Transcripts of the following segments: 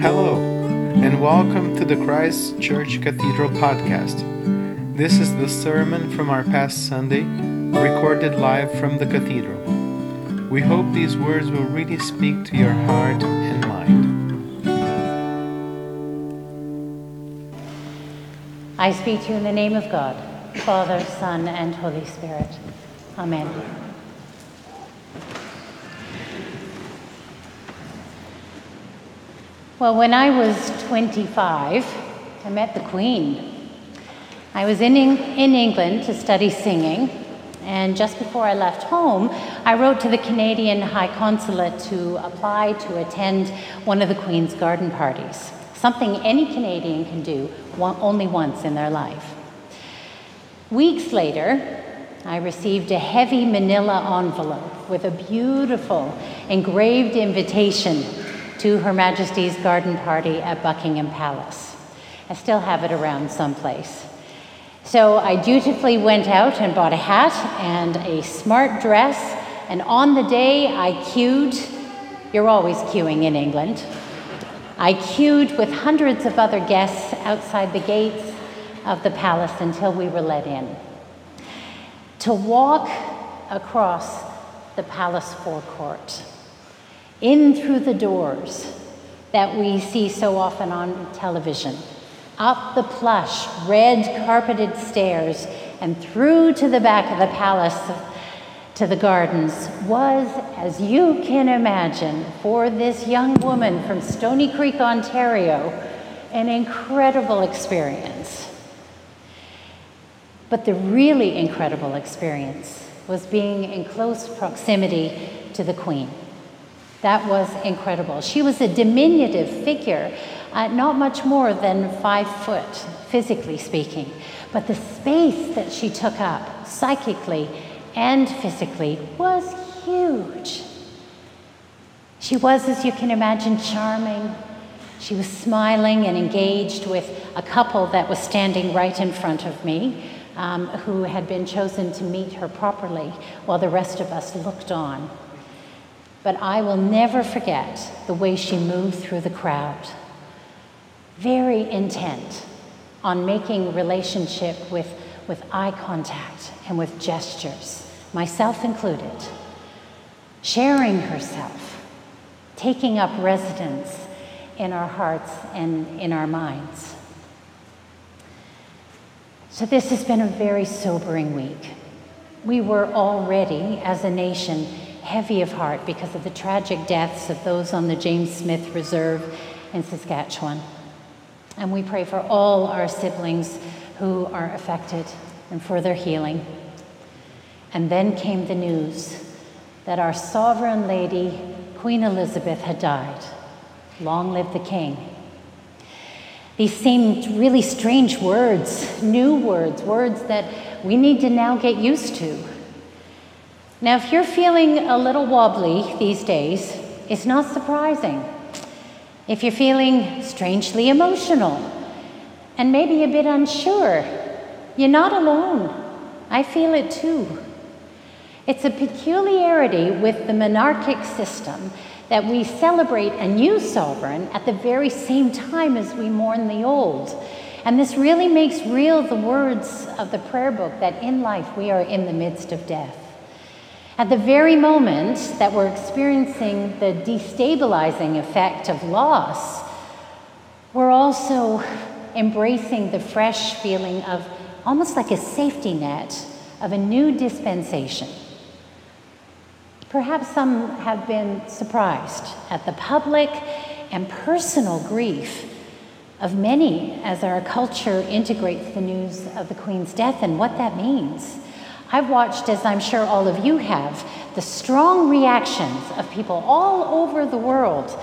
Hello, and welcome to the Christ Church Cathedral podcast. This is the sermon from our past Sunday, recorded live from the cathedral. We hope these words will really speak to your heart and mind. I speak to you in the name of God, Father, Son, and Holy Spirit. Amen. Well, when I was 25, I met the Queen. I was in, in England to study singing, and just before I left home, I wrote to the Canadian High Consulate to apply to attend one of the Queen's garden parties, something any Canadian can do one, only once in their life. Weeks later, I received a heavy manila envelope with a beautiful engraved invitation to Her Majesty's garden party at Buckingham Palace. I still have it around someplace. So I dutifully went out and bought a hat and a smart dress, and on the day I queued, you're always queuing in England. I queued with hundreds of other guests outside the gates of the palace until we were let in. To walk across the palace forecourt in through the doors that we see so often on television, up the plush, red carpeted stairs, and through to the back of the palace to the gardens was, as you can imagine, for this young woman from Stoney Creek, Ontario, an incredible experience. But the really incredible experience was being in close proximity to the Queen. That was incredible. She was a diminutive figure, uh, not much more than five foot, physically speaking. But the space that she took up, psychically and physically, was huge. She was, as you can imagine, charming. She was smiling and engaged with a couple that was standing right in front of me, um, who had been chosen to meet her properly while the rest of us looked on but I will never forget the way she moved through the crowd. Very intent on making relationship with, with eye contact and with gestures, myself included. Sharing herself, taking up residence in our hearts and in our minds. So, this has been a very sobering week. We were already, as a nation, heavy of heart because of the tragic deaths of those on the James Smith Reserve in Saskatchewan. And we pray for all our siblings who are affected and for their healing. And then came the news that our sovereign lady, Queen Elizabeth, had died. Long live the king. These seemed really strange words, new words, words that we need to now get used to. Now, if you're feeling a little wobbly these days, it's not surprising. If you're feeling strangely emotional and maybe a bit unsure, you're not alone. I feel it too. It's a peculiarity with the monarchic system that we celebrate a new sovereign at the very same time as we mourn the old. And this really makes real the words of the prayer book that in life we are in the midst of death. At the very moment that we're experiencing the destabilizing effect of loss, we're also embracing the fresh feeling of almost like a safety net of a new dispensation. Perhaps some have been surprised at the public and personal grief of many as our culture integrates the news of the Queen's death and what that means. I've watched, as I'm sure all of you have, the strong reactions of people all over the world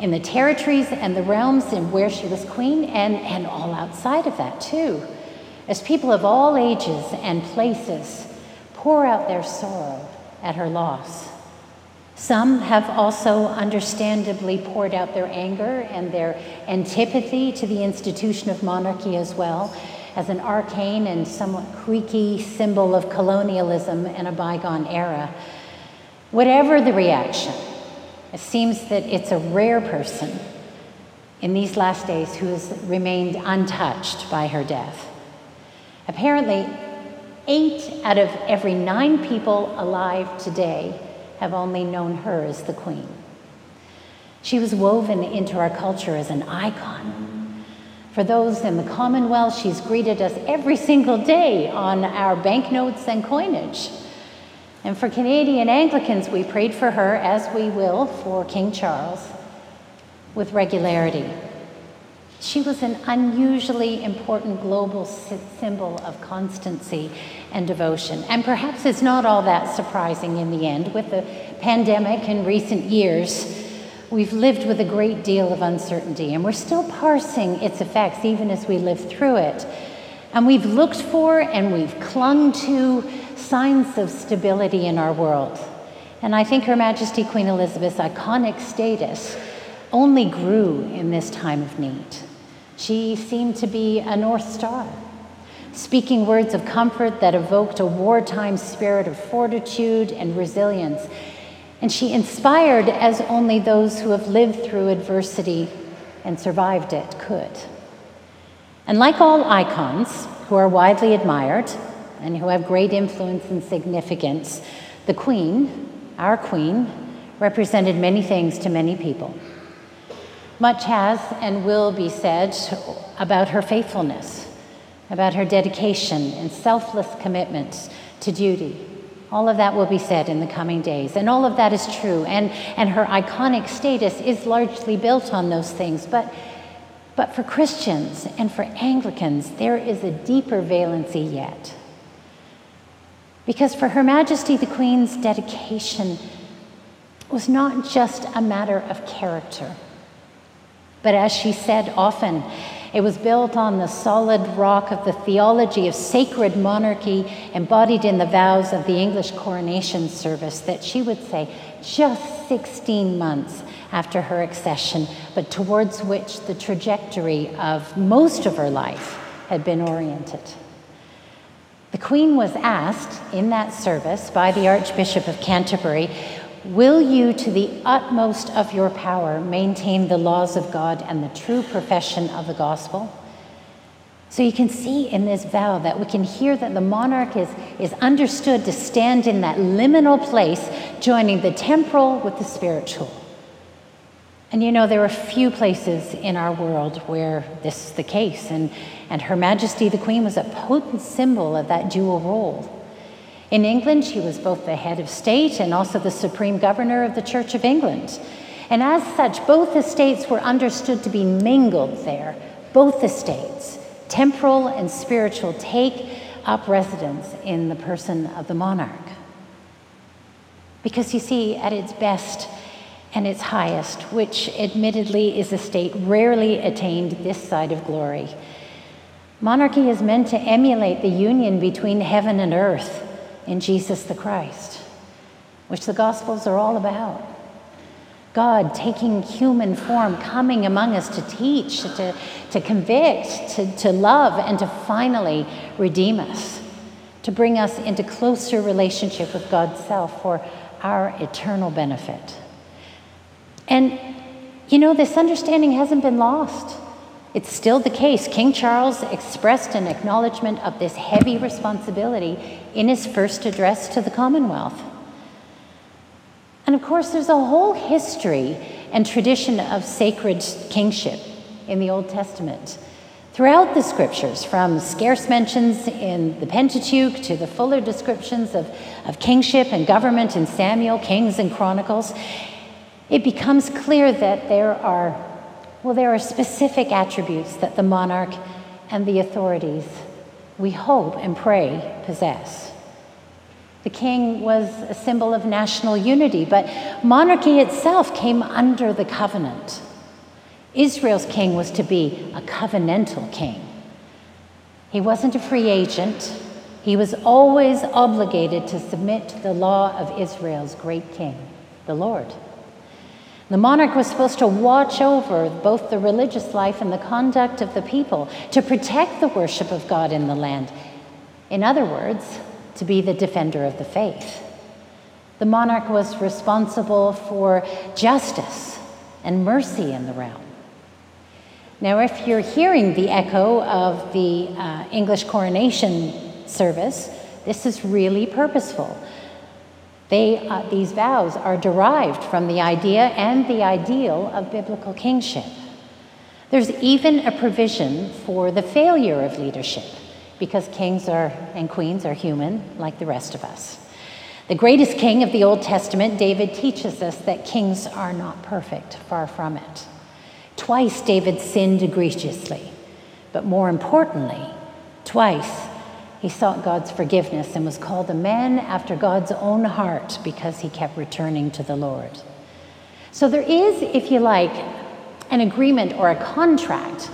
in the territories and the realms in where she was queen and, and all outside of that too, as people of all ages and places pour out their sorrow at her loss. Some have also understandably poured out their anger and their antipathy to the institution of monarchy as well, as an arcane and somewhat creaky symbol of colonialism in a bygone era. Whatever the reaction, it seems that it's a rare person in these last days who has remained untouched by her death. Apparently, eight out of every nine people alive today have only known her as the Queen. She was woven into our culture as an icon. For those in the Commonwealth, she's greeted us every single day on our banknotes and coinage. And for Canadian Anglicans, we prayed for her, as we will for King Charles, with regularity. She was an unusually important global symbol of constancy and devotion. And perhaps it's not all that surprising in the end. With the pandemic in recent years, we've lived with a great deal of uncertainty, and we're still parsing its effects even as we live through it. And we've looked for and we've clung to signs of stability in our world. And I think Her Majesty Queen Elizabeth's iconic status only grew in this time of need. She seemed to be a North Star, speaking words of comfort that evoked a wartime spirit of fortitude and resilience. And she inspired as only those who have lived through adversity and survived it could. And like all icons who are widely admired and who have great influence and significance, the Queen, our Queen, represented many things to many people. Much has and will be said about her faithfulness, about her dedication and selfless commitment to duty. All of that will be said in the coming days, and all of that is true. And, and her iconic status is largely built on those things. But, but for Christians and for Anglicans, there is a deeper valency yet. Because for Her Majesty the Queen's dedication was not just a matter of character but as she said often, it was built on the solid rock of the theology of sacred monarchy embodied in the vows of the English coronation service that she would say just 16 months after her accession, but towards which the trajectory of most of her life had been oriented. The Queen was asked in that service by the Archbishop of Canterbury Will you, to the utmost of your power, maintain the laws of God and the true profession of the gospel? So you can see in this vow that we can hear that the monarch is, is understood to stand in that liminal place, joining the temporal with the spiritual. And you know, there are few places in our world where this is the case, and, and Her Majesty the Queen was a potent symbol of that dual role. In England, she was both the head of state and also the supreme governor of the Church of England. And as such, both estates were understood to be mingled there. Both estates, temporal and spiritual, take up residence in the person of the monarch. Because you see, at its best and its highest, which admittedly is a state rarely attained this side of glory, monarchy is meant to emulate the union between heaven and earth in Jesus the Christ, which the Gospels are all about. God taking human form, coming among us to teach, to, to convict, to, to love, and to finally redeem us, to bring us into closer relationship with God's self for our eternal benefit. And you know, this understanding hasn't been lost. It's still the case. King Charles expressed an acknowledgement of this heavy responsibility in his first address to the Commonwealth. And of course, there's a whole history and tradition of sacred kingship in the Old Testament. Throughout the scriptures, from scarce mentions in the Pentateuch to the fuller descriptions of, of kingship and government in Samuel, Kings, and Chronicles, it becomes clear that there are well, there are specific attributes that the monarch and the authorities, we hope and pray, possess. The king was a symbol of national unity, but monarchy itself came under the covenant. Israel's king was to be a covenantal king. He wasn't a free agent. He was always obligated to submit to the law of Israel's great king, the Lord. The monarch was supposed to watch over both the religious life and the conduct of the people, to protect the worship of God in the land. In other words, to be the defender of the faith. The monarch was responsible for justice and mercy in the realm. Now, if you're hearing the echo of the uh, English coronation service, this is really purposeful. They, uh, these vows are derived from the idea and the ideal of biblical kingship. There's even a provision for the failure of leadership, because kings are, and queens are human like the rest of us. The greatest king of the Old Testament, David, teaches us that kings are not perfect, far from it. Twice David sinned egregiously, but more importantly, twice he sought God's forgiveness and was called a man after God's own heart because he kept returning to the Lord. So there is, if you like, an agreement or a contract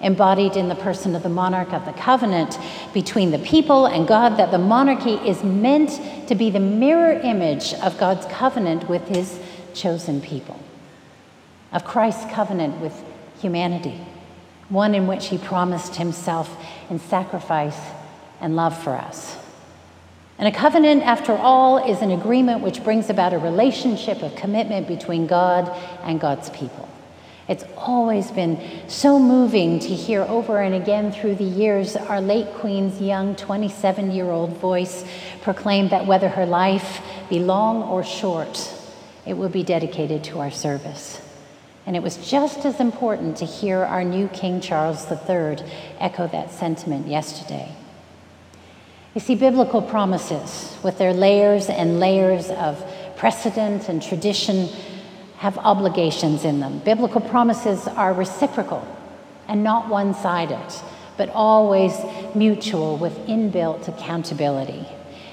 embodied in the person of the monarch of the covenant between the people and God, that the monarchy is meant to be the mirror image of God's covenant with his chosen people, of Christ's covenant with humanity, one in which he promised himself in sacrifice and love for us. And a covenant, after all, is an agreement which brings about a relationship of commitment between God and God's people. It's always been so moving to hear over and again through the years our late Queen's young 27 year old voice proclaim that whether her life be long or short, it will be dedicated to our service. And it was just as important to hear our new King Charles III echo that sentiment yesterday. You see, biblical promises, with their layers and layers of precedent and tradition, have obligations in them. Biblical promises are reciprocal and not one sided, but always mutual with inbuilt accountability.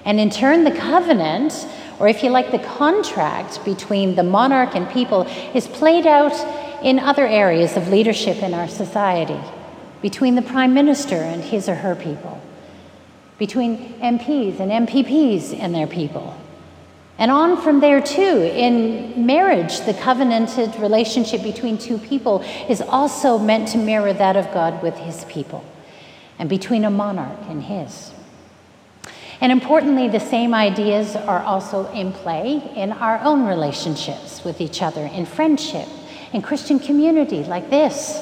And in turn, the covenant, or if you like, the contract between the monarch and people, is played out in other areas of leadership in our society, between the prime minister and his or her people, between MPs and MPPs and their people and on from there, too, in marriage, the covenanted relationship between two people is also meant to mirror that of God with his people, and between a monarch and his. And importantly, the same ideas are also in play in our own relationships with each other, in friendship, in Christian community like this.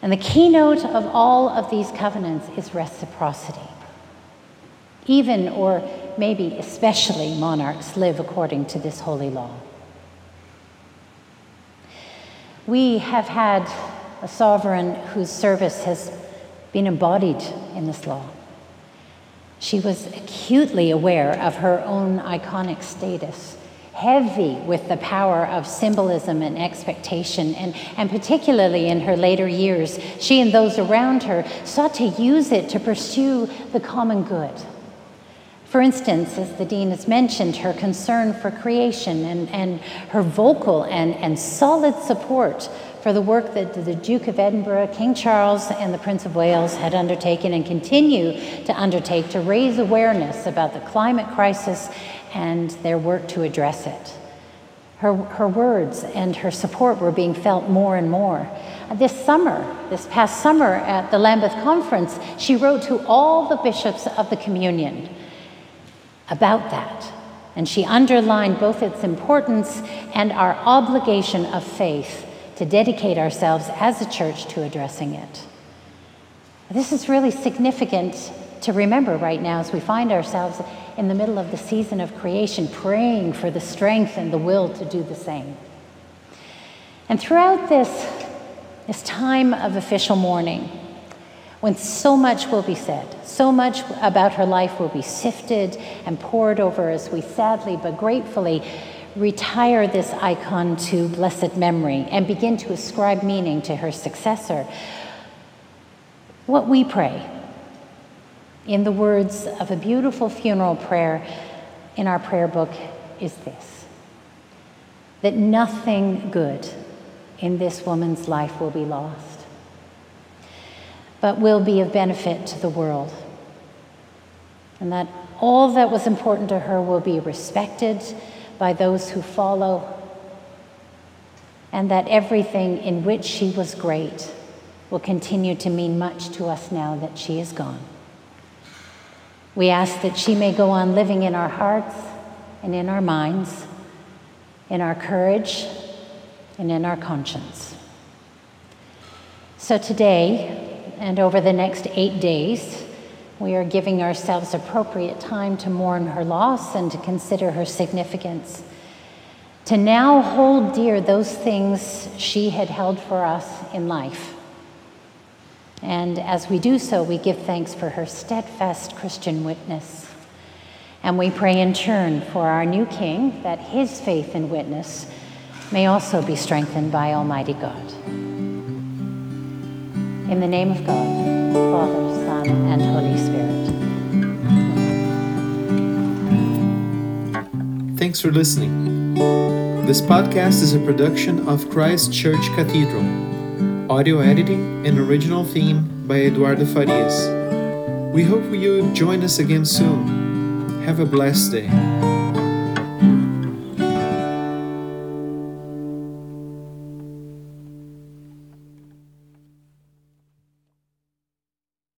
And the keynote of all of these covenants is reciprocity. Even or maybe especially monarchs, live according to this holy law. We have had a sovereign whose service has been embodied in this law. She was acutely aware of her own iconic status, heavy with the power of symbolism and expectation, and, and particularly in her later years, she and those around her sought to use it to pursue the common good for instance, as the Dean has mentioned, her concern for creation and, and her vocal and, and solid support for the work that the Duke of Edinburgh, King Charles, and the Prince of Wales had undertaken and continue to undertake to raise awareness about the climate crisis and their work to address it. Her, her words and her support were being felt more and more. This summer, this past summer at the Lambeth Conference, she wrote to all the bishops of the communion about that. And she underlined both its importance and our obligation of faith to dedicate ourselves as a church to addressing it. This is really significant to remember right now as we find ourselves in the middle of the season of creation, praying for the strength and the will to do the same. And throughout this, this time of official mourning, when so much will be said, so much about her life will be sifted and pored over as we sadly but gratefully retire this icon to blessed memory and begin to ascribe meaning to her successor. What we pray, in the words of a beautiful funeral prayer in our prayer book, is this that nothing good in this woman's life will be lost but will be of benefit to the world. And that all that was important to her will be respected by those who follow, and that everything in which she was great will continue to mean much to us now that she is gone. We ask that she may go on living in our hearts and in our minds, in our courage and in our conscience. So today, and over the next eight days, we are giving ourselves appropriate time to mourn her loss and to consider her significance. To now hold dear those things she had held for us in life. And as we do so, we give thanks for her steadfast Christian witness. And we pray in turn for our new King that his faith and witness may also be strengthened by Almighty God. In the name of God, Father, Son, and Holy Spirit. Thanks for listening. This podcast is a production of Christ Church Cathedral. Audio editing and original theme by Eduardo Farias. We hope you join us again soon. Have a blessed day.